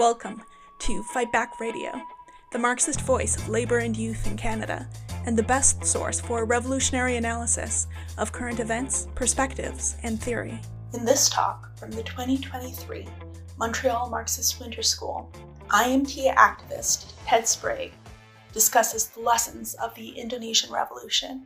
Welcome to Fight Back Radio, the Marxist voice of labor and youth in Canada, and the best source for revolutionary analysis of current events, perspectives, and theory. In this talk from the 2023 Montreal Marxist Winter School, IMT activist Ted Sprague discusses the lessons of the Indonesian Revolution.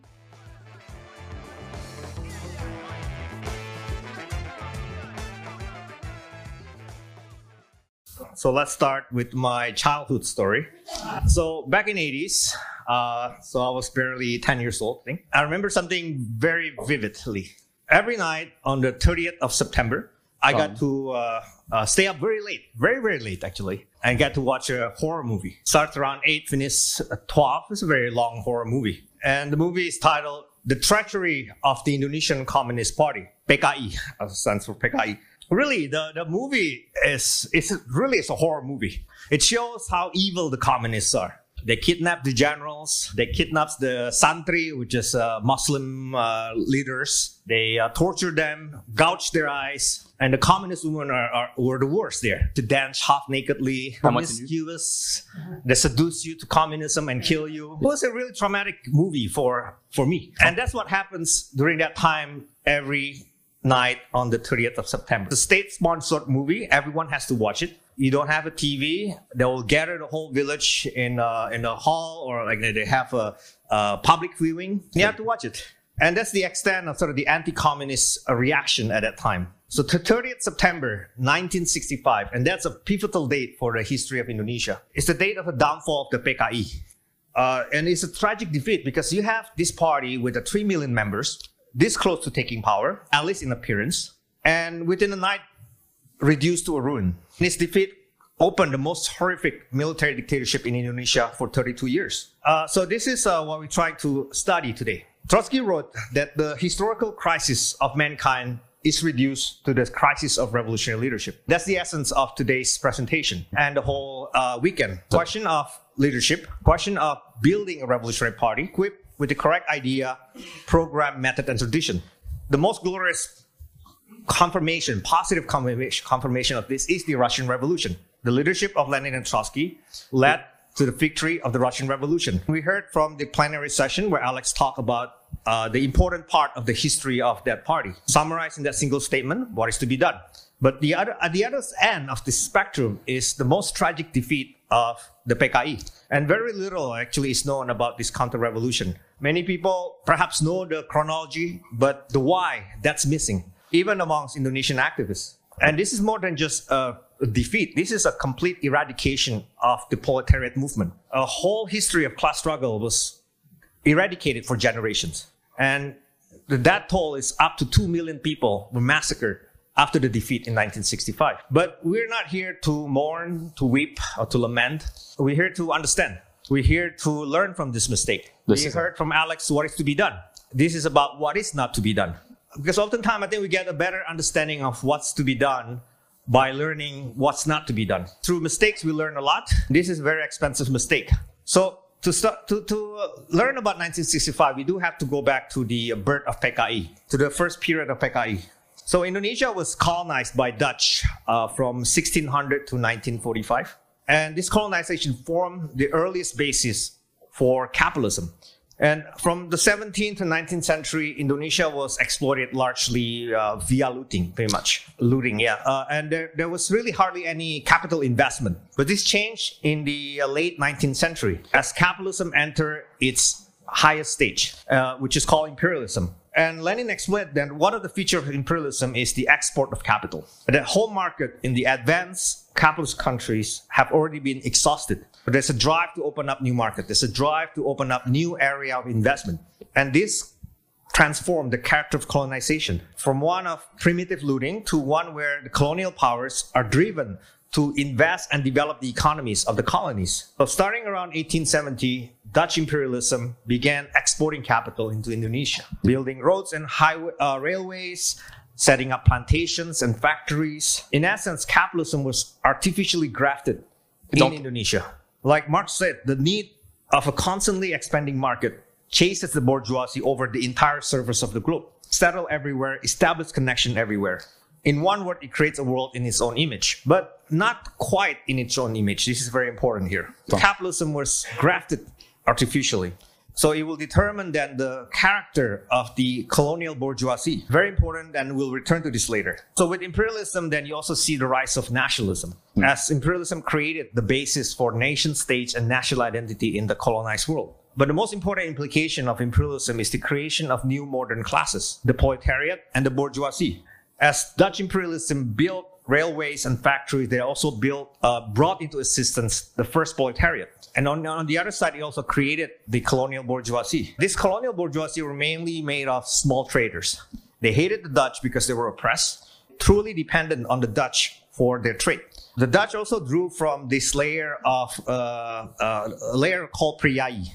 So let's start with my childhood story. So back in 80s, uh, so I was barely 10 years old, I think. I remember something very vividly. Every night on the 30th of September, I got to uh, uh, stay up very late, very, very late actually, and get to watch a horror movie. Starts around 8, finishes at 12. It's a very long horror movie. And the movie is titled The Treachery of the Indonesian Communist Party, PKI, stands for PKI. Really, the, the movie is, is really is a horror movie. It shows how evil the communists are. They kidnap the generals. They kidnap the santri, which is uh, Muslim uh, leaders. They uh, torture them, gouge their eyes, and the communist women are, are were the worst there. To dance half nakedly, promiscuous. They seduce you to communism and kill you. It was a really traumatic movie for for me, and that's what happens during that time every night on the 30th of September. The state sponsored movie. Everyone has to watch it you don't have a TV, they will gather the whole village in a, in a hall or like they have a, a public viewing. You have to watch it. And that's the extent of sort of the anti-communist uh, reaction at that time. So the 30th September 1965, and that's a pivotal date for the history of Indonesia. It's the date of the downfall of the PKI. Uh, and it's a tragic defeat because you have this party with the 3 million members, this close to taking power, at least in appearance. And within a night, reduced to a ruin. His defeat opened the most horrific military dictatorship in Indonesia for 32 years. Uh, so this is uh, what we're trying to study today. Trotsky wrote that the historical crisis of mankind is reduced to the crisis of revolutionary leadership. That's the essence of today's presentation and the whole uh, weekend. Question of leadership, question of building a revolutionary party equipped with the correct idea, program, method, and tradition. The most glorious confirmation, positive confirmation, of this is the Russian Revolution. The leadership of Lenin and Trotsky led to the victory of the Russian Revolution. We heard from the plenary session where Alex talked about uh, the important part of the history of that party, summarized in that single statement, what is to be done. But the other, at the other end of the spectrum is the most tragic defeat of the PKI. And very little actually is known about this counter-revolution. Many people perhaps know the chronology, but the why, that's missing even amongst Indonesian activists. And this is more than just a defeat. This is a complete eradication of the proletariat movement. A whole history of class struggle was eradicated for generations. And the death toll is up to 2 million people were massacred after the defeat in 1965. But we're not here to mourn, to weep, or to lament. We're here to understand. We're here to learn from this mistake. This we heard from Alex what is to be done. This is about what is not to be done because oftentimes I think we get a better understanding of what's to be done by learning what's not to be done. Through mistakes, we learn a lot. This is a very expensive mistake. So to start to, to learn about 1965, we do have to go back to the birth of PKI, to the first period of PKI. So Indonesia was colonized by Dutch uh, from 1600 to 1945, and this colonization formed the earliest basis for capitalism. And from the 17th to 19th century, Indonesia was exploited largely uh, via looting, pretty much. Looting, yeah. Uh, and there, there was really hardly any capital investment. But this changed in the uh, late 19th century as capitalism entered its highest stage, uh, which is called imperialism. And Lenin explained that one of the features of imperialism is the export of capital. The whole market in the advanced capitalist countries have already been exhausted. But there's a drive to open up new market. There's a drive to open up new area of investment. And this transformed the character of colonization from one of primitive looting to one where the colonial powers are driven to invest and develop the economies of the colonies. So starting around 1870, Dutch imperialism began exporting capital into Indonesia, building roads and highway, uh, railways, setting up plantations and factories. In essence, capitalism was artificially grafted in Don't. Indonesia. Like Marx said, the need of a constantly expanding market chases the bourgeoisie over the entire surface of the globe, settle everywhere, establish connection everywhere. In one word, it creates a world in its own image, but not quite in its own image. This is very important here. Capitalism was grafted artificially. So it will determine then the character of the colonial bourgeoisie. Very important, and we'll return to this later. So with imperialism, then you also see the rise of nationalism. Hmm. As imperialism created the basis for nation states and national identity in the colonized world. But the most important implication of imperialism is the creation of new modern classes, the proletariat and the bourgeoisie. As Dutch imperialism built railways and factories, they also built, uh, brought into existence the first proletariat. And on, on the other side, it also created the colonial bourgeoisie. This colonial bourgeoisie were mainly made of small traders. They hated the Dutch because they were oppressed, truly dependent on the Dutch for their trade. The Dutch also drew from this layer of uh, uh, layer called priyayi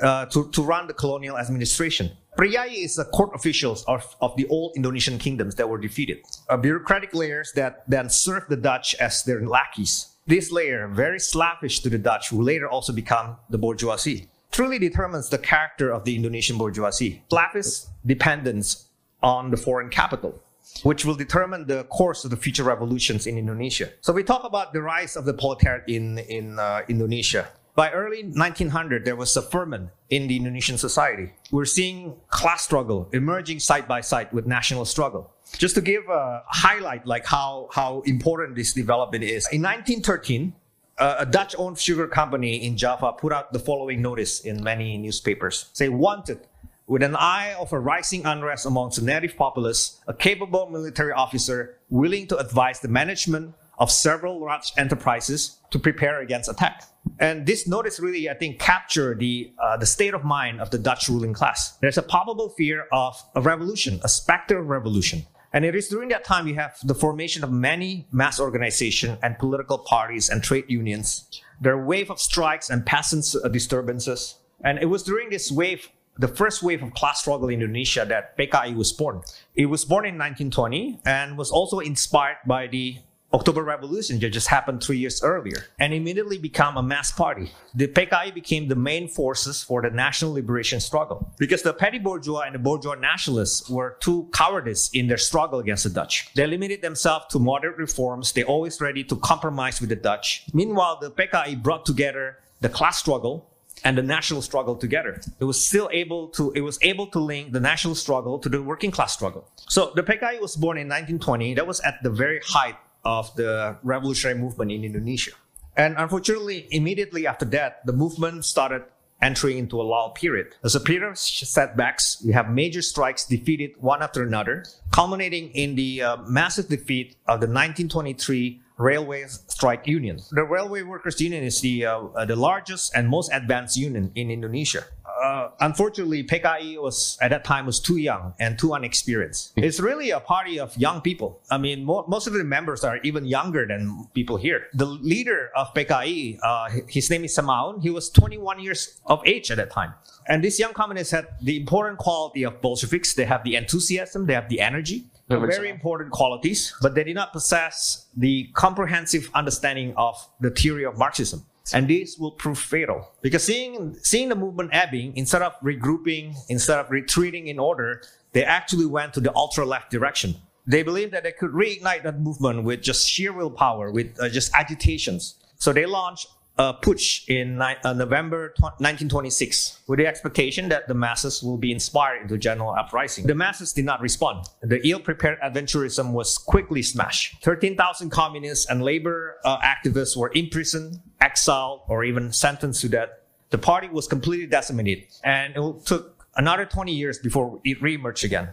uh, to, to run the colonial administration. Priyayi is the court officials of, of the old Indonesian kingdoms that were defeated, bureaucratic layers that then served the Dutch as their lackeys. This layer, very slavish to the Dutch, who later also become the bourgeoisie, truly determines the character of the Indonesian bourgeoisie. Slavish dependence on the foreign capital, which will determine the course of the future revolutions in Indonesia. So we talk about the rise of the proletariat in, in uh, Indonesia. By early 1900, there was a ferment in the Indonesian society. We're seeing class struggle emerging side by side with national struggle. Just to give a highlight, like how, how important this development is. In 1913, uh, a Dutch-owned sugar company in Java put out the following notice in many newspapers. Say, wanted, with an eye of a rising unrest amongst the native populace, a capable military officer willing to advise the management of several large enterprises to prepare against attack. And this notice really, I think, captured the uh, the state of mind of the Dutch ruling class. There's a palpable fear of a revolution, a specter of revolution. And it is during that time you have the formation of many mass organizations and political parties and trade unions. There are wave of strikes and peasants' uh, disturbances. And it was during this wave, the first wave of class struggle in Indonesia, that PKI was born. It was born in 1920 and was also inspired by the October Revolution that just happened three years earlier and immediately become a mass party. The PKI became the main forces for the national liberation struggle because the petty bourgeois and the bourgeois nationalists were too cowardice in their struggle against the Dutch. They limited themselves to moderate reforms. They always ready to compromise with the Dutch. Meanwhile, the PKI brought together the class struggle and the national struggle together. It was still able to, it was able to link the national struggle to the working class struggle. So the PKI was born in 1920. That was at the very height of the revolutionary movement in Indonesia. And unfortunately, immediately after that, the movement started entering into a lull period. As a period of setbacks, we have major strikes defeated one after another, culminating in the uh, massive defeat of the 1923 Railway Strike Union. The Railway Workers Union is the uh, uh, the largest and most advanced union in Indonesia. Uh, unfortunately, PKI was at that time was too young and too unexperienced. It's really a party of young people. I mean, mo- most of the members are even younger than people here. The leader of PKI, uh, his name is Semaun. He was 21 years of age at that time. And these young communists had the important quality of Bolsheviks. They have the enthusiasm, they have the energy, very important qualities, but they did not possess the comprehensive understanding of the theory of Marxism. And this will prove fatal because seeing, seeing the movement ebbing, instead of regrouping, instead of retreating in order, they actually went to the ultra left direction. They believed that they could reignite that movement with just sheer willpower, with uh, just agitations. So they launched a putsch in ni- uh, November tw- 1926 with the expectation that the masses will be inspired into general uprising. The masses did not respond. The ill-prepared adventurism was quickly smashed. 13,000 communists and labor uh, activists were imprisoned, exiled, or even sentenced to death. The party was completely decimated, and it took another 20 years before it reemerged again.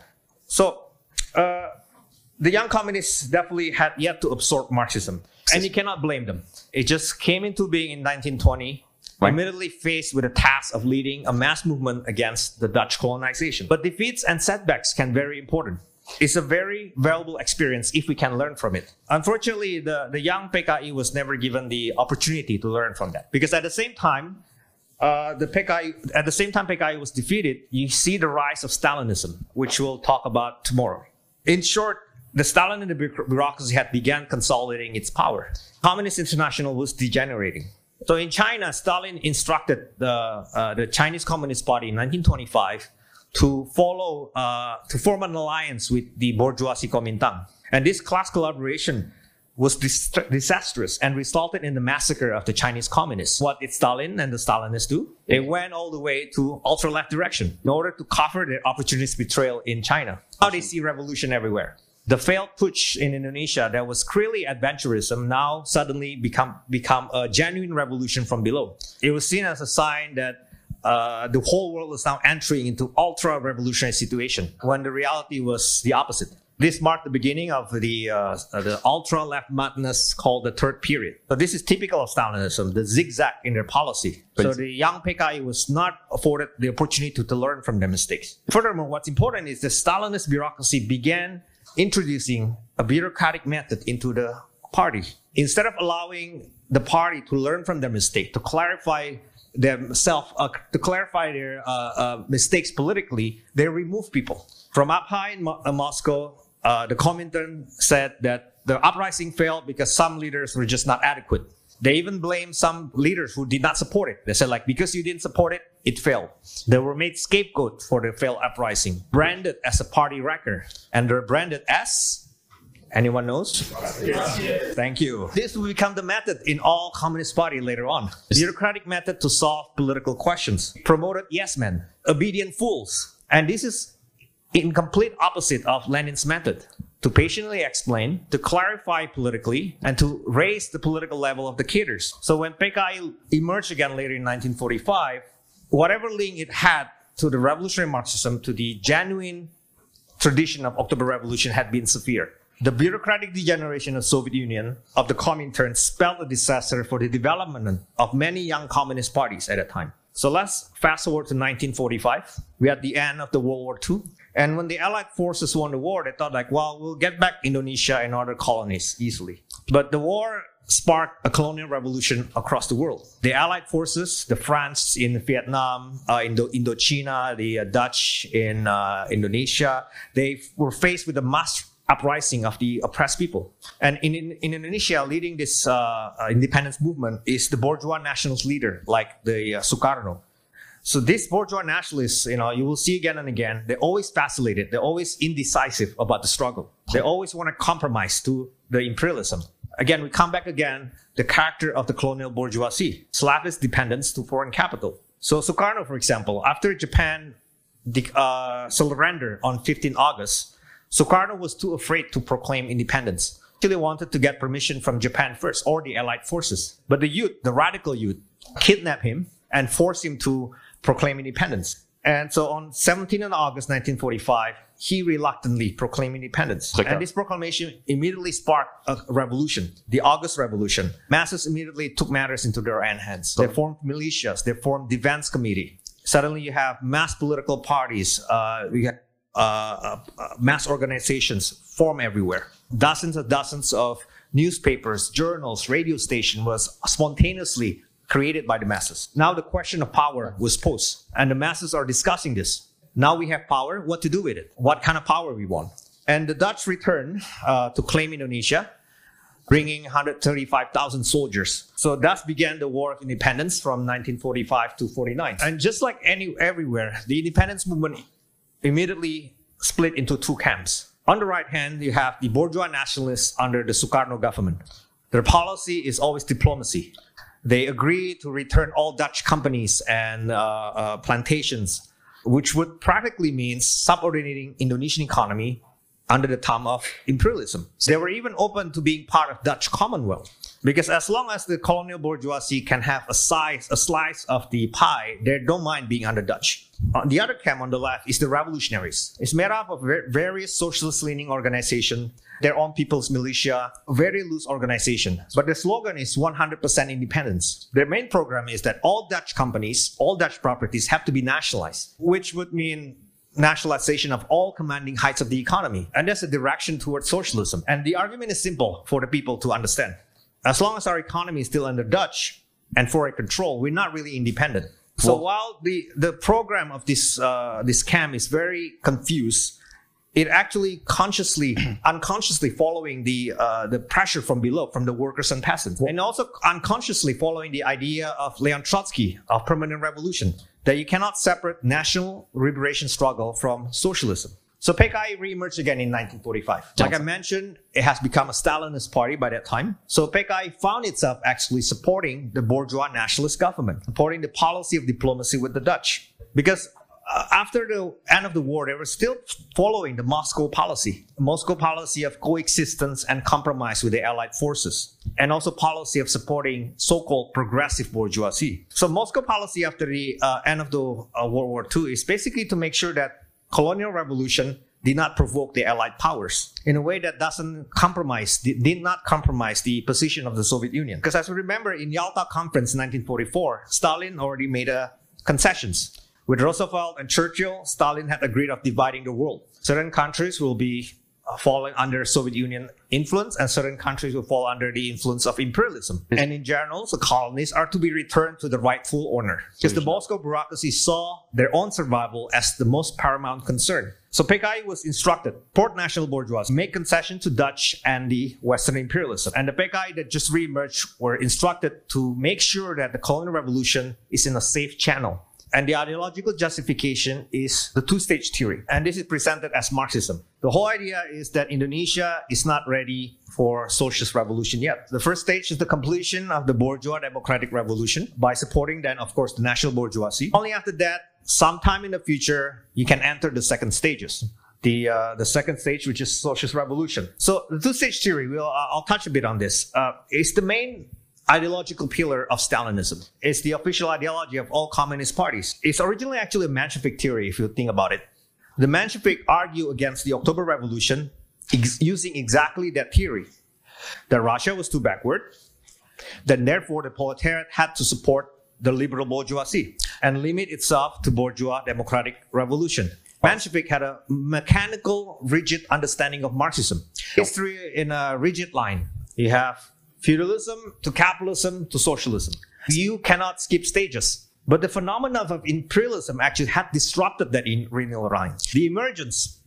So, uh, the young communists definitely had yet to absorb Marxism, and you cannot blame them. It just came into being in 1920, Right. immediately faced with the task of leading a mass movement against the Dutch colonization. But defeats and setbacks can be very important. It's a very valuable experience if we can learn from it. Unfortunately, the, the young PKI was never given the opportunity to learn from that. Because at the same time, uh, the PKI, at the same time PKI was defeated, you see the rise of Stalinism, which we'll talk about tomorrow. In short, the Stalin and the bureaucracy had begun consolidating its power. Communist International was degenerating. So in China, Stalin instructed the, uh, the Chinese Communist Party in 1925 to follow, uh, to form an alliance with the bourgeoisie Kuomintang. And this class collaboration was dis- disastrous and resulted in the massacre of the Chinese communists. What did Stalin and the Stalinists do? They went all the way to ultra left direction in order to cover their opportunist betrayal in China. Now they see revolution everywhere. The failed putsch in Indonesia that was clearly adventurism now suddenly become become a genuine revolution from below. It was seen as a sign that uh, the whole world was now entering into ultra revolutionary situation when the reality was the opposite. This marked the beginning of the uh, the ultra left madness called the third period. So this is typical of Stalinism, the zigzag in their policy. So the young PKI was not afforded the opportunity to, to learn from their mistakes. Furthermore, what's important is the Stalinist bureaucracy began introducing a bureaucratic method into the party. Instead of allowing the party to learn from their mistake, to clarify themselves, uh, to clarify their uh, uh, mistakes politically, they remove people. From up high in Mo- uh, Moscow, uh, the Comintern said that the uprising failed because some leaders were just not adequate. They even blamed some leaders who did not support it. They said, like, because you didn't support it, it failed. They were made scapegoat for the failed uprising, branded as a party wrecker, and they're branded as Anyone knows? Yes. Thank you. This will become the method in all communist party later on. Bureaucratic method to solve political questions. Promoted yes men, obedient fools. And this is in complete opposite of Lenin's method. To patiently explain, to clarify politically, and to raise the political level of the cadres. So when PKI emerged again later in 1945, whatever link it had to the revolutionary Marxism, to the genuine tradition of October Revolution had been severe. The bureaucratic degeneration of Soviet Union of the Comintern spelled a disaster for the development of many young communist parties at that time. So let's fast forward to 1945. We're at the end of the World War II. And when the Allied forces won the war, they thought like, well, we'll get back Indonesia and other colonies easily. But the war sparked a colonial revolution across the world. The Allied forces, the France in Vietnam, uh, Indo- Indochina, the uh, Dutch in uh, Indonesia, they were faced with a mass uprising of the oppressed people. And in, in, in Indonesia, leading this uh, uh, independence movement is the bourgeois nationalist leader, like the uh, Sukarno. So these bourgeois nationalists, you know, you will see again and again, they're always vacillated. They're always indecisive about the struggle. They always want to compromise to the imperialism. Again, we come back again, the character of the colonial bourgeoisie, Slavist dependence to foreign capital. So Sukarno, for example, after Japan uh, surrendered on 15 August, Sukarno was too afraid to proclaim independence. Actually wanted to get permission from Japan first or the Allied forces. But the youth, the radical youth, kidnapped him and forced him to proclaim independence. And so on 17 August 1945, he reluctantly proclaimed independence. Okay. And this proclamation immediately sparked a revolution, the August Revolution. Masses immediately took matters into their own hands. They formed militias, they formed defense committee. Suddenly you have mass political parties, uh, you have uh, uh, uh, mass organizations form everywhere. Dozens and dozens of newspapers, journals, radio station was spontaneously created by the masses. Now the question of power was posed, and the masses are discussing this. Now we have power. What to do with it? What kind of power we want? And the Dutch returned uh, to claim Indonesia, bringing 135,000 soldiers. So thus began the War of Independence from 1945 to 49. And just like any everywhere, the independence movement immediately split into two camps. On the right hand, you have the bourgeois nationalists under the Sukarno government. Their policy is always diplomacy. They agree to return all Dutch companies and uh, uh, plantations, which would practically mean subordinating Indonesian economy under the thumb of imperialism. They were even open to being part of Dutch Commonwealth. Because as long as the colonial bourgeoisie can have a size, a slice of the pie, they don't mind being under Dutch. On the other camp on the left is the revolutionaries. It's made up of various socialist-leaning organizations, their own people's militia, very loose organization. But the slogan is 100% independence. Their main program is that all Dutch companies, all Dutch properties have to be nationalized, which would mean nationalization of all commanding heights of the economy. And that's a direction towards socialism. And the argument is simple for the people to understand. As long as our economy is still under Dutch and foreign control, we're not really independent. So Well- while the, the program of this uh, this camp is very confused, it actually consciously, unconsciously following the uh, the pressure from below, from the workers and peasants, and also unconsciously following the idea of Leon Trotsky of permanent revolution that you cannot separate national liberation struggle from socialism. So PKI reemerged again in 1945. Like I mentioned, it has become a Stalinist party by that time. So PKI found itself actually supporting the bourgeois nationalist government, supporting the policy of diplomacy with the Dutch. Because uh, after the end of the war, they were still following the Moscow policy, Moscow policy of coexistence and compromise with the Allied forces, and also policy of supporting so-called progressive bourgeoisie. So Moscow policy after the uh, end of the uh, World War II is basically to make sure that colonial revolution did not provoke the Allied powers in a way that doesn't compromise, did not compromise the position of the Soviet Union. Because as we remember in Yalta Conference in 1944, Stalin already made uh, concessions with Roosevelt and Churchill, Stalin had agreed of dividing the world. Certain countries will be uh, falling under Soviet Union influence and certain countries will fall under the influence of imperialism. Hmm. And in general, the colonies are to be returned to the rightful owner because the Moscow bureaucracy saw their own survival as the most paramount concern. So PKI was instructed, Port National Bourgeois, make concession to Dutch and the Western imperialism. And the PKI that just re-emerged were instructed to make sure that the colonial revolution is in a safe channel and the ideological justification is the two stage theory. And this is presented as Marxism. The whole idea is that Indonesia is not ready for socialist revolution yet. The first stage is the completion of the bourgeois democratic revolution by supporting then, of course, the national bourgeoisie. Only after that, sometime in the future, you can enter the second stages the uh, the second stage, which is socialist revolution. So the two stage theory, we'll, uh, I'll touch a bit on this. Uh, is the main ideological pillar of Stalinism. It's the official ideology of all communist parties. It's originally actually a Menshevik theory, if you think about it. The Menshevik argue against the October Revolution ex- using exactly that theory that Russia was too backward, that therefore the proletariat had to support the liberal bourgeoisie and limit itself to bourgeois democratic revolution. Oh. Menshevik had a mechanical, rigid understanding of Marxism. Oh. History in a rigid line. You have feudalism to capitalism to socialism. You cannot skip stages. But the phenomenon of imperialism actually had disrupted that in line. The emergence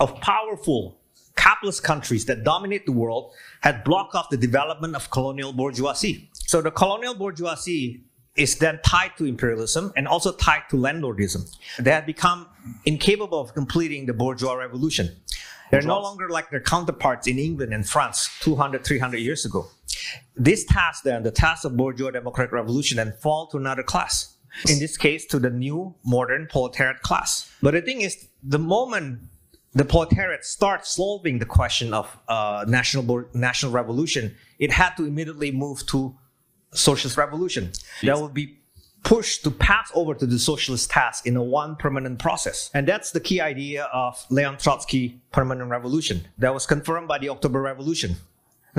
of powerful capitalist countries that dominate the world had blocked off the development of colonial bourgeoisie. So the colonial bourgeoisie is then tied to imperialism and also tied to landlordism. They had become incapable of completing the bourgeois revolution. They're no longer like their counterparts in England and France 200, 300 years ago. This task then, the task of bourgeois democratic revolution, then fall to another class. In this case, to the new modern proletariat class. But the thing is, the moment the proletariat starts solving the question of uh, national national revolution, it had to immediately move to socialist revolution. That would be pushed to pass over to the socialist task in a one permanent process. And that's the key idea of Leon Trotsky permanent revolution that was confirmed by the October Revolution.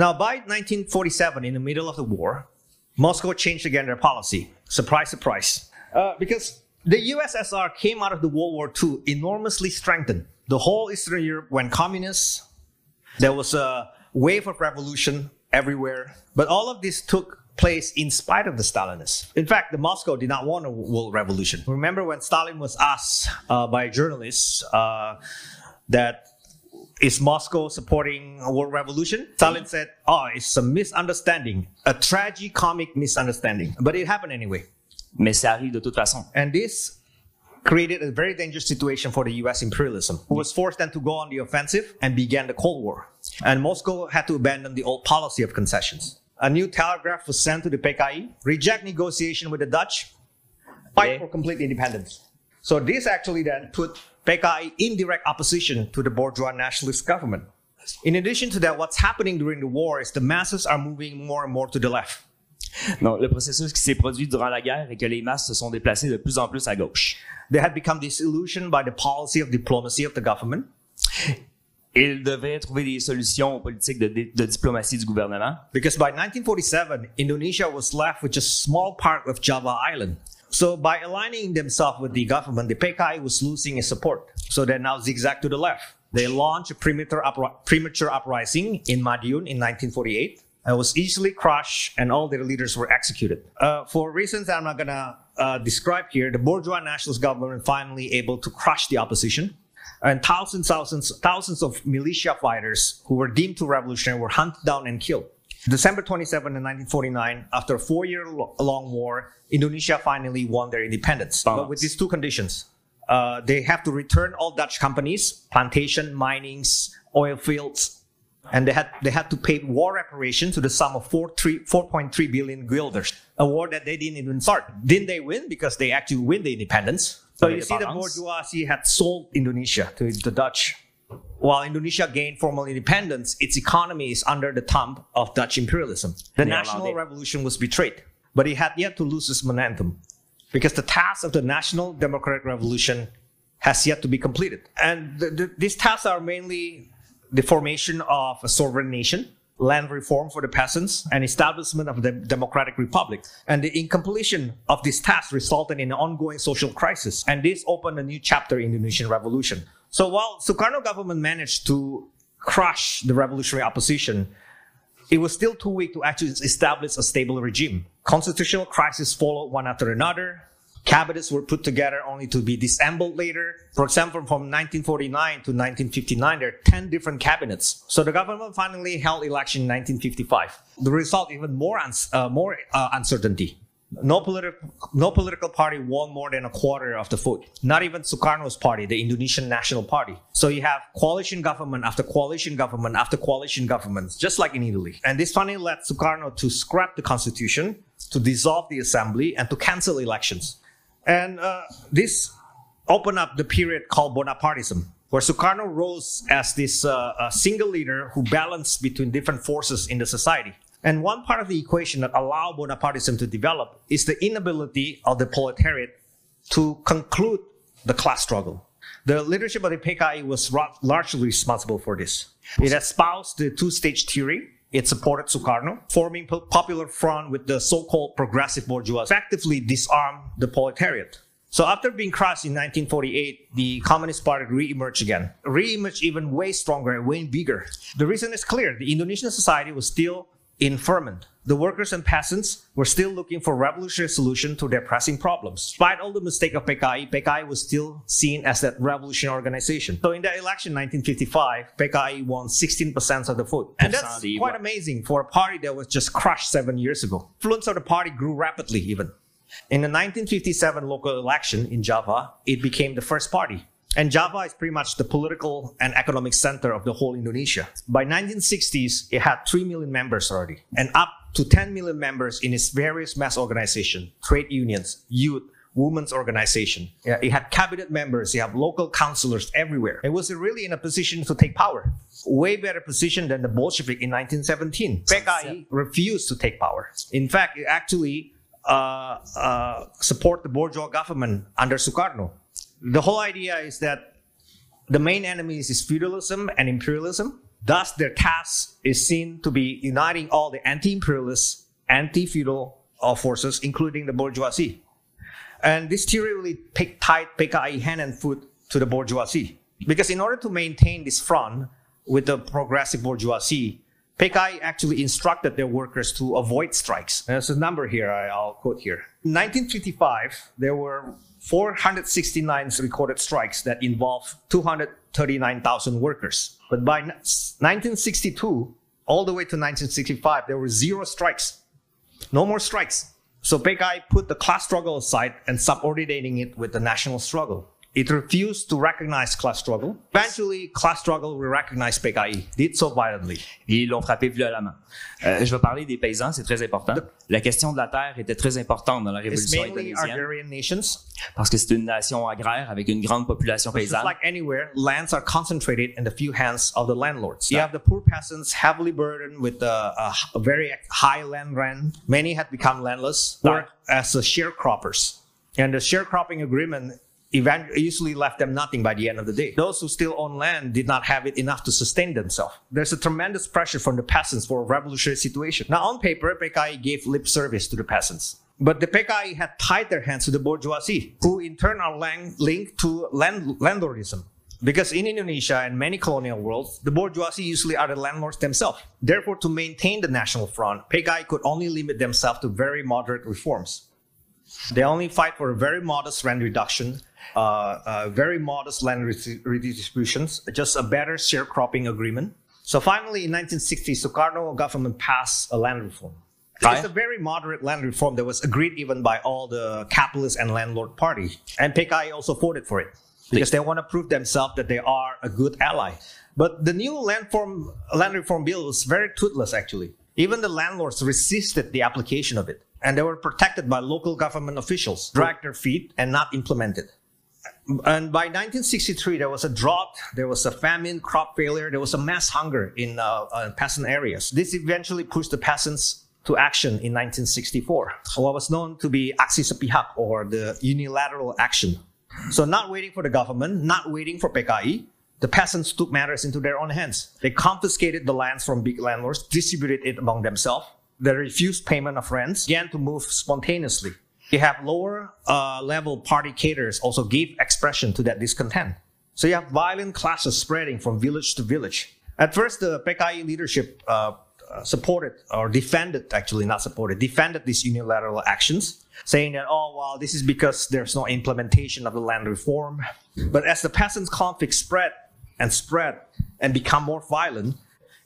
Now, by 1947, in the middle of the war, Moscow changed again their policy. Surprise, surprise. Uh, because the USSR came out of the World War II enormously strengthened. The whole Eastern Europe went communist. There was a wave of revolution everywhere. But all of this took place in spite of the Stalinists. In fact, the Moscow did not want a world revolution. Remember when Stalin was asked uh, by journalists uh, that is Moscow supporting a world revolution? Stalin said, oh, it's a misunderstanding, a tragicomic misunderstanding. But it happened anyway. Mais ça arrive de toute façon. And this created a very dangerous situation for the US imperialism, who was forced then to go on the offensive and began the Cold War. And Moscow had to abandon the old policy of concessions. A new telegraph was sent to the PKI, reject negotiation with the Dutch, fight okay. for complete independence. So this actually then put PKI in direct opposition to the bourgeois nationalist government. In addition to that, what's happening during the war is the masses are moving more and more to the left. Non, le processus qui s'est produit durant la guerre est que les masses se sont déplacées de plus en plus à gauche. They had become disillusioned by the policy of diplomacy of the government. Ils devaient trouver des solutions aux politiques de, de diplomatie du gouvernement. Because by 1947, Indonesia was left with just a small part of Java Island. So by aligning themselves with the government, the PKI was losing its support. So they now zigzag to the left. They launched a premature, premature uprising in Madiun in 1948. It was easily crushed and all their leaders were executed. Uh, for reasons I'm not gonna uh, describe here, the bourgeois nationalist government finally able to crush the opposition. And thousands, thousands, thousands of militia fighters who were deemed to revolutionary were hunted down and killed. December 27, 1949, after a four year long war, Indonesia finally won their independence. But with these two conditions uh, they have to return all Dutch companies, plantation, minings, oil fields, and they had they had to pay war reparations to the sum of 4, 3, 4.3 billion guilders, a war that they didn't even start. Didn't they win? Because they actually win the independence. So you see, the bourgeoisie had sold Indonesia to the Dutch. While Indonesia gained formal independence, its economy is under the thumb of Dutch imperialism. The Yeah, national revolution was betrayed, but it had yet to lose its momentum because the task of the national democratic revolution has yet to be completed. And the, the, these tasks are mainly the formation of a sovereign nation, land reform for the peasants, and establishment of the democratic republic. And the incompletion of these tasks resulted in an ongoing social crisis. And this opened a new chapter in the Indonesian revolution. So while Sukarno government managed to crush the revolutionary opposition, it was still too weak to actually establish a stable regime. Constitutional crises followed one after another. Cabinets were put together only to be disassembled later. For example, from 1949 to 1959, there are 10 different cabinets. So the government finally held election in 1955. The result even more, uh, more uh, uncertainty. No political, no political party won more than a quarter of the vote. Not even Sukarno's party, the Indonesian National Party. So you have coalition government after coalition government after coalition governments, just like in Italy. And this finally led Sukarno to scrap the constitution, to dissolve the assembly, and to cancel elections. And uh, this opened up the period called Bonapartism, where Sukarno rose as this uh, single leader who balanced between different forces in the society. And one part of the equation that allowed Bonapartism to develop is the inability of the proletariat to conclude the class struggle. The leadership of the PKI was largely responsible for this. It espoused the two-stage theory. It supported Sukarno, forming po- popular front with the so-called progressive bourgeois, effectively disarmed the proletariat. So after being crushed in 1948, the Communist Party re-emerged again. Re-emerged even way stronger and way bigger. The reason is clear. The Indonesian society was still in ferment. The workers and peasants were still looking for revolutionary solution to their pressing problems. Despite all the mistake of PKI, PKI was still seen as that revolutionary organization. So in that election, 1955, PKI won 16% of the vote. And that's quite amazing for a party that was just crushed seven years ago. Influence of the party grew rapidly even. In the 1957 local election in Java, it became the first party. And Java is pretty much the political and economic center of the whole Indonesia. By 1960s, it had 3 million members already and up to 10 million members in its various mass organizations, trade unions, youth, women's organization. Yeah, It had cabinet members, it had local councillors everywhere. It was really in a position to take power. Way better position than the Bolshevik in 1917. PKI refused to take power. In fact, it actually uh, uh, support the bourgeois government under Sukarno. The whole idea is that the main enemies is feudalism and imperialism. Thus, their task is seen to be uniting all the anti-imperialist, anti-feudal uh, forces, including the bourgeoisie. And this theory really pick, tied PKI hand and foot to the bourgeoisie. Because in order to maintain this front with the progressive bourgeoisie, PKI actually instructed their workers to avoid strikes. There's a number here, I- I'll quote here. In 1955, there were 469 recorded strikes that involved 239,000 workers. But by 1962, all the way to 1965, there were zero strikes. No more strikes. So PKI put the class struggle aside and subordinating it with the national struggle. It refused to recognize class struggle. Eventually, class struggle will recognize PKI. Did so violently. Ils l'ont frappé violemment. Euh, je vais parler des paysans, c'est très important. La question de la terre était très importante dans la révolution mainly indonésienne agrarian nations. parce que c'est une nation agraire avec une grande population Just paysanne. like anywhere, lands are concentrated in the few hands of the landlords. You have the poor peasants heavily burdened with a, a, uh, a very high land rent. Many had become landless, worked as sharecroppers. And the sharecropping agreement usually left them nothing by the end of the day. Those who still own land did not have it enough to sustain themselves. There's a tremendous pressure from the peasants for a revolutionary situation. Now, on paper, PKI gave lip service to the peasants. But the PKI had tied their hands to the bourgeoisie, who in turn are linked to land- landlordism. Because in Indonesia and many colonial worlds, the bourgeoisie usually are the landlords themselves. Therefore, to maintain the national front, PKI could only limit themselves to very moderate reforms. They only fight for a very modest rent reduction, Uh, uh, very modest land redistributions, just a better sharecropping agreement. So finally, in 1960, Sukarno government passed a land reform. It's a very moderate land reform that was agreed even by all the capitalist and landlord party. And PKI also voted for it because they want to prove themselves that they are a good ally. But the new land, form, land reform bill was very toothless, actually. Even the landlords resisted the application of it, and they were protected by local government officials, dragged their feet, and not implemented. And by 1963, there was a drought, there was a famine, crop failure, there was a mass hunger in uh, uh, peasant areas. This eventually pushed the peasants to action in 1964, what was known to be aksi sepihak or the unilateral action. So, not waiting for the government, not waiting for PKI, the peasants took matters into their own hands. They confiscated the lands from big landlords, distributed it among themselves. They refused payment of rents, began to move spontaneously. You have lower uh, level party caterers also give expression to that discontent. So you have violent clashes spreading from village to village. At first, the PKI leadership uh, uh, supported or defended, actually not supported, defended these unilateral actions, saying that, oh, well, this is because there's no implementation of the land reform. But as the peasants' conflict spread and spread and become more violent,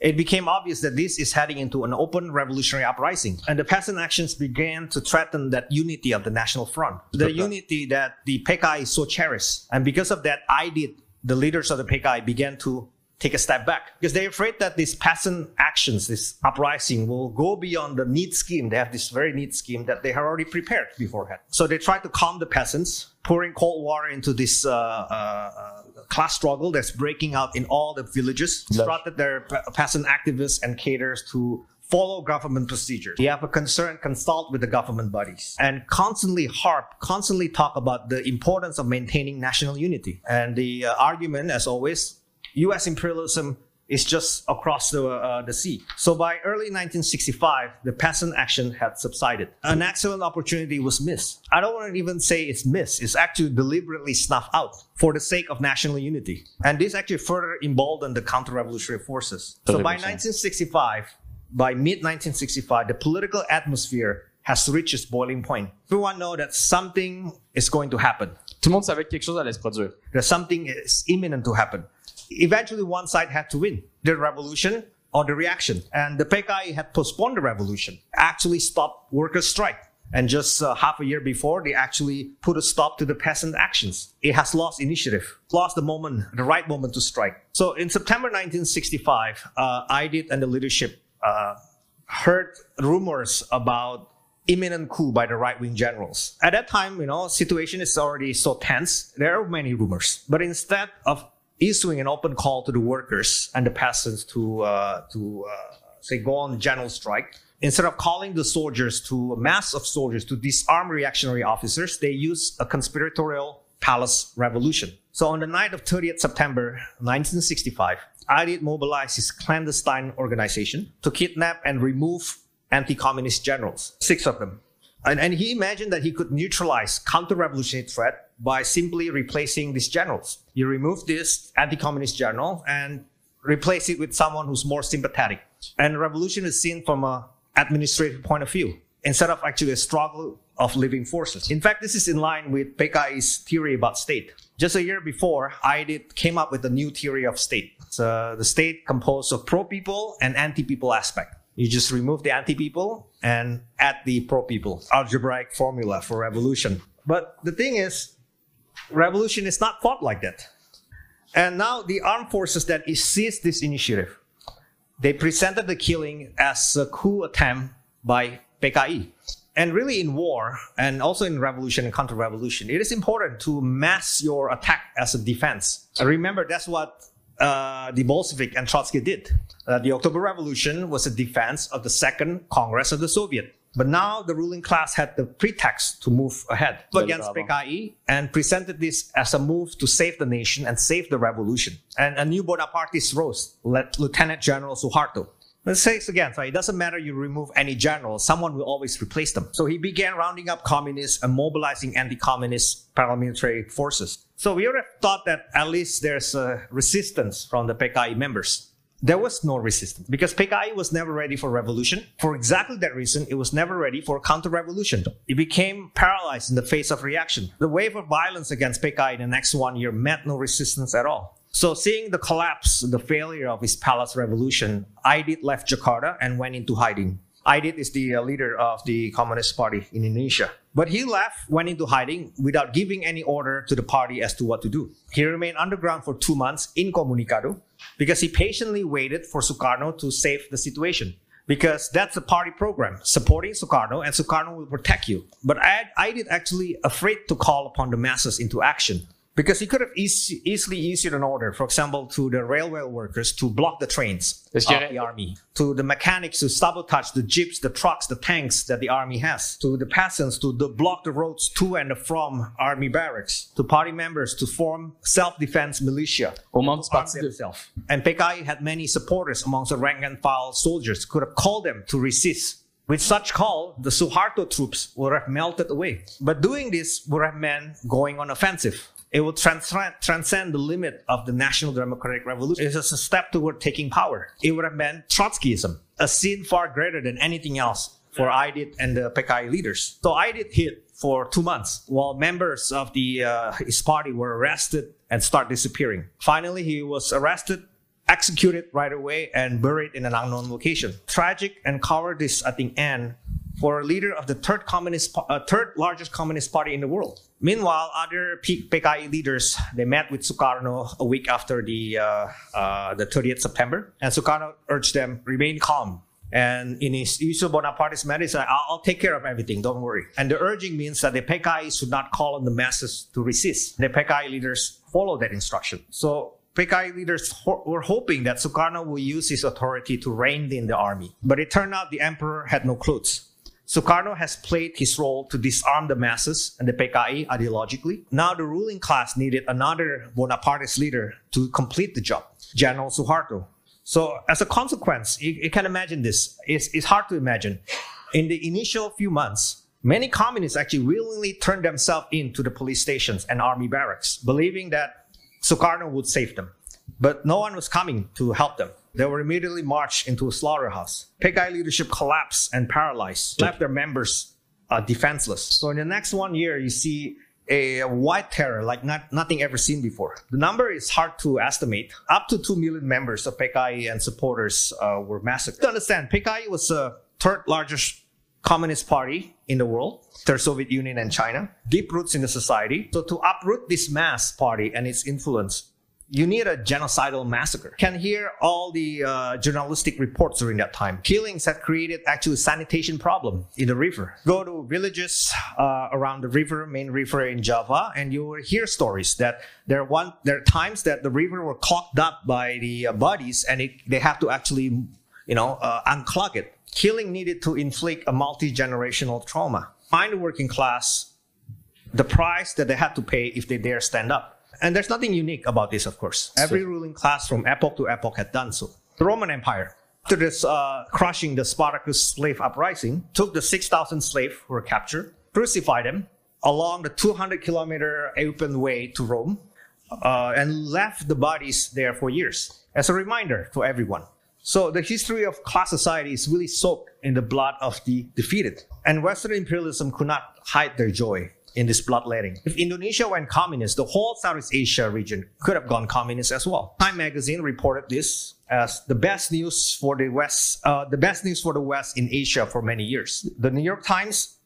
it became obvious that this is heading into an open revolutionary uprising. And the peasant actions began to threaten that unity of the national front, the unity that the PKI so cherished. And because of that, I did, the leaders of the PKI began to take a step back because they're afraid that these peasant actions, this uprising will go beyond the neat scheme. They have this very neat scheme that they have already prepared beforehand. So they try to calm the peasants, pouring cold water into this uh, uh, uh class struggle that's breaking out in all the villages. Instructed their peasant activists and cadres to follow government procedures. You have a concern, consult with the government bodies and constantly harp, constantly talk about the importance of maintaining national unity. And the uh, argument, as always, US imperialism is just across the, uh, the sea. So by early 1965, the peasant action had subsided. An excellent opportunity was missed. I don't want to even say it's missed. It's actually deliberately snuffed out for the sake of national unity. And this actually further emboldened the counter-revolutionary forces. So by 1965, by mid-1965, the political atmosphere has reached its boiling point. Everyone know that something is going to happen. Tout le monde savait que quelque chose allait se produire. That something is imminent to happen eventually one side had to win the revolution or the reaction. And the PKI had postponed the revolution, actually stopped workers' strike. And just uh, half a year before, they actually put a stop to the peasant actions. It has lost initiative, lost the moment, the right moment to strike. So in September 1965, uh, Aidit and the leadership uh, heard rumors about imminent coup by the right-wing generals. At that time, you know, situation is already so tense. There are many rumors, but instead of issuing an open call to the workers and the peasants to uh, to uh, say go on general strike. Instead of calling the soldiers to a mass of soldiers to disarm reactionary officers, they use a conspiratorial palace revolution. So on the night of 30th September 1965, Aidit mobilized his clandestine organization to kidnap and remove anti-communist generals, six of them. And, and he imagined that he could neutralize counter-revolutionary threat by simply replacing these generals. You remove this anti-communist general and replace it with someone who's more sympathetic. And revolution is seen from an administrative point of view instead of actually a struggle of living forces. In fact, this is in line with PKI's theory about state. Just a year before, Aidit came up with a new theory of state. So uh, the state composed of pro-people and anti-people aspect. You just remove the anti-people and add the pro-people. Algebraic formula for revolution. But the thing is, revolution is not fought like that. And now the armed forces that seized this initiative, they presented the killing as a coup attempt by PKI. And really in war and also in revolution and counter-revolution, it is important to mass your attack as a defense. remember, that's what uh, the Bolshevik and Trotsky did. Uh, the October Revolution was a defense of the Second Congress of the Soviet. But now the ruling class had the pretext to move ahead against PKI and presented this as a move to save the nation and save the revolution. And a new Bonapartist rose, Lieutenant General Suharto. Let's say it again, so it doesn't matter you remove any general, someone will always replace them. So he began rounding up communists and mobilizing anti-communist paramilitary forces. So we have thought that at least there's a resistance from the PKI members. There was no resistance because PKI was never ready for revolution. For exactly that reason, it was never ready for counter-revolution. It became paralyzed in the face of reaction. The wave of violence against PKI in the next one year met no resistance at all. So seeing the collapse, the failure of his palace revolution, Aidit left Jakarta and went into hiding. Aidit is the uh, leader of the Communist Party in Indonesia. But he left, went into hiding without giving any order to the party as to what to do. He remained underground for two months incommunicado because he patiently waited for Sukarno to save the situation. Because that's the party program, supporting Sukarno, and Sukarno will protect you. But Aidit actually afraid to call upon the masses into action because he could have easy, easily issued an order, for example, to the railway workers to block the trains of the army, to the mechanics to sabotage the jeeps, the trucks, the tanks that the army has, to the peasants to the block the roads to and from army barracks, to party members to form self-defense militia. Au moment du to arm themselves. And PKI had many supporters amongst the rank and file soldiers, could have called them to resist. With such call, the Suharto troops would have melted away. But doing this would have meant going on offensive. It would transcend, transcend the limit of the National Democratic Revolution. It's just a step toward taking power. It would have meant Trotskyism, a sin far greater than anything else for Aidit and the PKI leaders. So Aidit hid for two months while members of the uh, his party were arrested and start disappearing. Finally, he was arrested, executed right away, and buried in an unknown location. Tragic and cowardice at the end for a leader of the third communist, uh, third largest communist party in the world. Meanwhile, other PKI leaders they met with Sukarno a week after the uh, uh, the 30th September, and Sukarno urged them remain calm. And in his usual Bonapartist manner, I'll, I'll take care of everything, don't worry. And the urging means that the PKI should not call on the masses to resist. The PKI leaders follow that instruction. So PKI leaders ho- were hoping that Sukarno will use his authority to rein in the army. But it turned out the emperor had no clothes. Sukarno has played his role to disarm the masses and the PKI ideologically. Now the ruling class needed another Bonapartist leader to complete the job, General Suharto. So as a consequence, you, you can imagine this. It's, it's hard to imagine. In the initial few months, many communists actually willingly turned themselves into the police stations and army barracks, believing that Sukarno would save them. But no one was coming to help them. They were immediately marched into a slaughterhouse. PKI leadership collapsed and paralyzed, left their members uh, defenseless. So in the next one year, you see a white terror like not, nothing ever seen before. The number is hard to estimate. Up to 2 million members of PKI and supporters uh, were massacred. To understand, PKI was the third largest communist party in the world, the Soviet Union and China, deep roots in the society. So to uproot this mass party and its influence, you need a genocidal massacre. Can hear all the uh, journalistic reports during that time. Killings had created actually sanitation problem in the river. Go to villages uh, around the river, main river in Java, and you will hear stories that there one there are times that the river were clogged up by the uh, bodies, and it, they have to actually, you know, uh, unclog it. Killing needed to inflict a multi-generational trauma. Find the working class the price that they had to pay if they dare stand up. And there's nothing unique about this, of course. Every ruling class from epoch to epoch had done so. The Roman Empire, after this uh, crushing the Spartacus slave uprising, took the 6,000 slaves who were captured, crucified them along the 200 kilometer Appian Way to Rome, uh, and left the bodies there for years as a reminder to everyone. So the history of class society is really soaked in the blood of the defeated. And Western imperialism could not hide their joy in this bloodletting. If Indonesia went communist, the whole Southeast Asia region could have gone communist as well. Time magazine reported this as the best news for the West, uh, the best news for the West in Asia for many years. The New York Times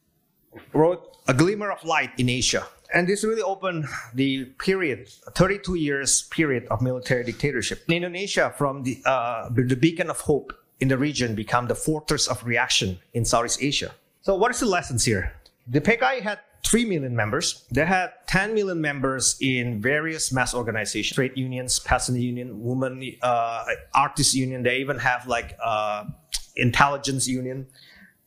wrote a glimmer of light in Asia. And this really opened the period, 32 years period of military dictatorship. In Indonesia, from the, uh, the beacon of hope in the region, become the fortress of reaction in Southeast Asia. So what is the lessons here? The PKI had 3 million members. They had 10 million members in various mass organizations, trade unions, peasant union, women, uh, artist union. They even have like uh, intelligence union.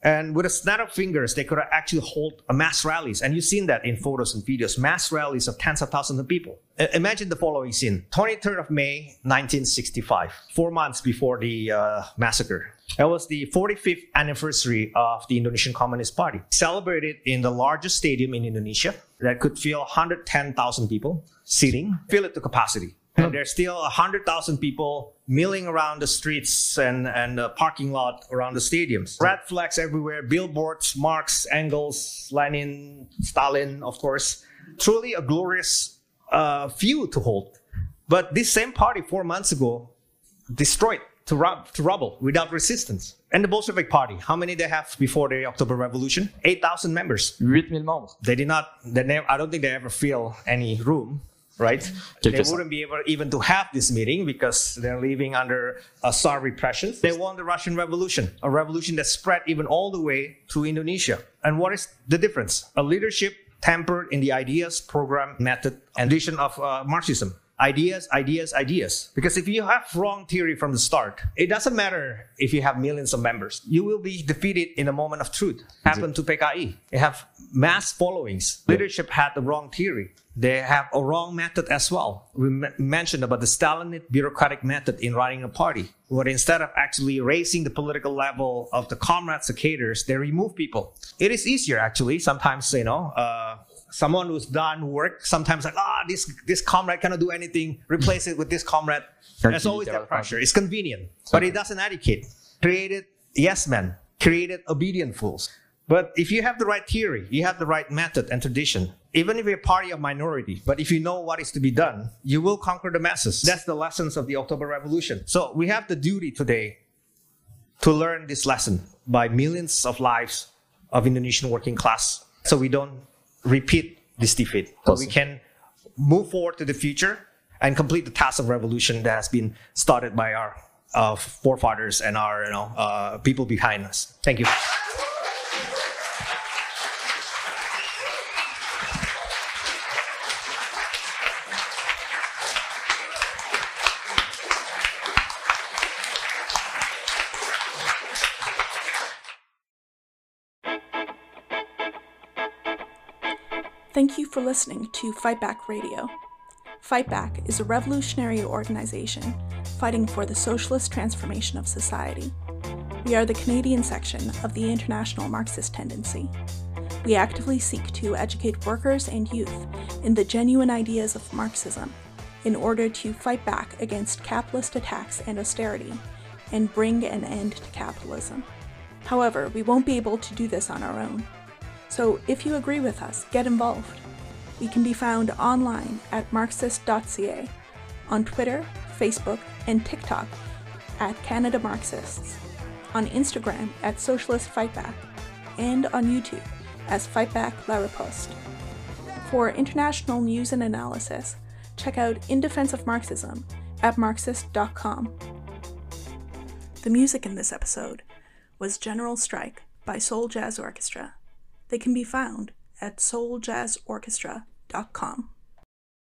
And with a snap of fingers, they could actually hold mass rallies. And you've seen that in photos and videos, mass rallies of tens of thousands of people. Imagine the following scene. 23rd of May, 1965, four months before the uh, massacre. It was the 45th anniversary of the Indonesian Communist Party, celebrated in the largest stadium in Indonesia that could fill 110,000 people sitting, fill it to capacity. And there's still 100,000 people milling around the streets and, and the parking lot around the stadiums. Red flags everywhere, billboards, Marx, Engels, Lenin, Stalin, of course. Truly a glorious uh, view to hold. But this same party four months ago destroyed to, rub, to rubble without resistance. And the Bolshevik Party, how many they have before the October Revolution? 8,000 members. 8000 membres. They did not, they never, I don't think they ever fill any room, right? They wouldn't be able even to have this meeting because they're living under a Tsar repression. They won the Russian Revolution, a revolution that spread even all the way to Indonesia. And what is the difference? A leadership tempered in the ideas, program, method, and vision of uh, Marxism. Ideas, ideas, ideas. Because if you have wrong theory from the start, it doesn't matter if you have millions of members. You will be defeated in a moment of truth. Happened to PKI. They have mass followings. Leadership had the wrong theory. They have a wrong method as well. We m- mentioned about the Stalinist bureaucratic method in running a party, where instead of actually raising the political level of the comrades, the cadres, they remove people. It is easier actually. Sometimes, you know, uh, someone who's done work, sometimes like, ah, this this comrade cannot do anything. Replace it with this comrade. There's always that pressure. It's convenient, but it doesn't educate. Created yes men, created obedient fools. But if you have the right theory, you have the right method and tradition, even if you're party of minority, but if you know what is to be done, you will conquer the masses. That's the lessons of the October Revolution. So we have the duty today to learn this lesson by millions of lives of Indonesian working class. So we don't repeat this defeat. So we can move forward to the future and complete the task of revolution that has been started by our uh, forefathers and our you know uh, people behind us. Thank you. Thank you for listening to Fight Back Radio. Fight Back is a revolutionary organization fighting for the socialist transformation of society. We are the Canadian section of the International Marxist Tendency. We actively seek to educate workers and youth in the genuine ideas of Marxism in order to fight back against capitalist attacks and austerity and bring an end to capitalism. However, we won't be able to do this on our own. So if you agree with us, get involved. We can be found online at marxist.ca, on Twitter, Facebook, and TikTok at Canada Marxists, on Instagram at Socialist Fightback, and on YouTube as Fightback La Riposte. For international news and analysis, check out In Defense of Marxism at marxist.com. The music in this episode was General Strike by Soul Jazz Orchestra. They can be found at souljazzorchestra.com.